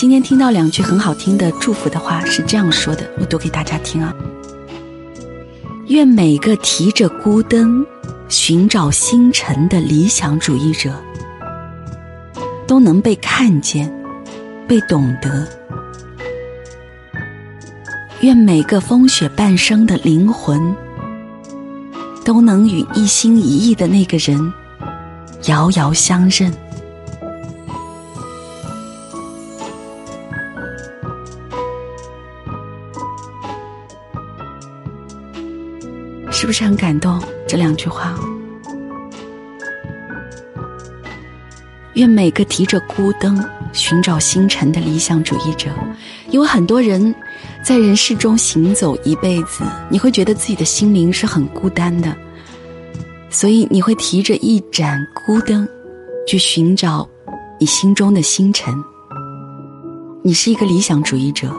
今天听到两句很好听的祝福的话，是这样说的，我读给大家听啊。愿每个提着孤灯寻找星辰的理想主义者，都能被看见，被懂得。愿每个风雪半生的灵魂，都能与一心一意的那个人遥遥相认。是不是很感动？这两句话。愿每个提着孤灯寻找星辰的理想主义者，因为很多人在人世中行走一辈子，你会觉得自己的心灵是很孤单的，所以你会提着一盏孤灯去寻找你心中的星辰。你是一个理想主义者。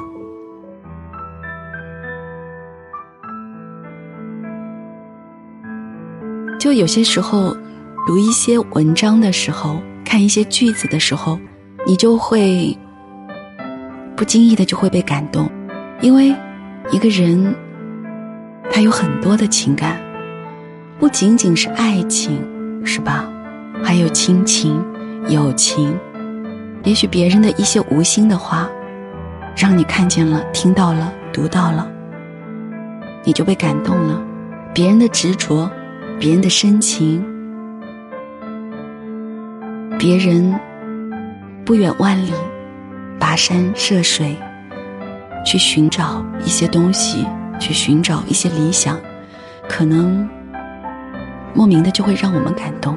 就有些时候，读一些文章的时候，看一些句子的时候，你就会不经意的就会被感动，因为一个人他有很多的情感，不仅仅是爱情，是吧？还有亲情、友情，也许别人的一些无心的话，让你看见了、听到了、读到了，你就被感动了，别人的执着。别人的深情，别人不远万里，跋山涉水，去寻找一些东西，去寻找一些理想，可能莫名的就会让我们感动。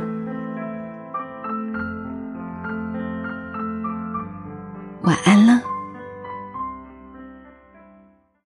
晚安了。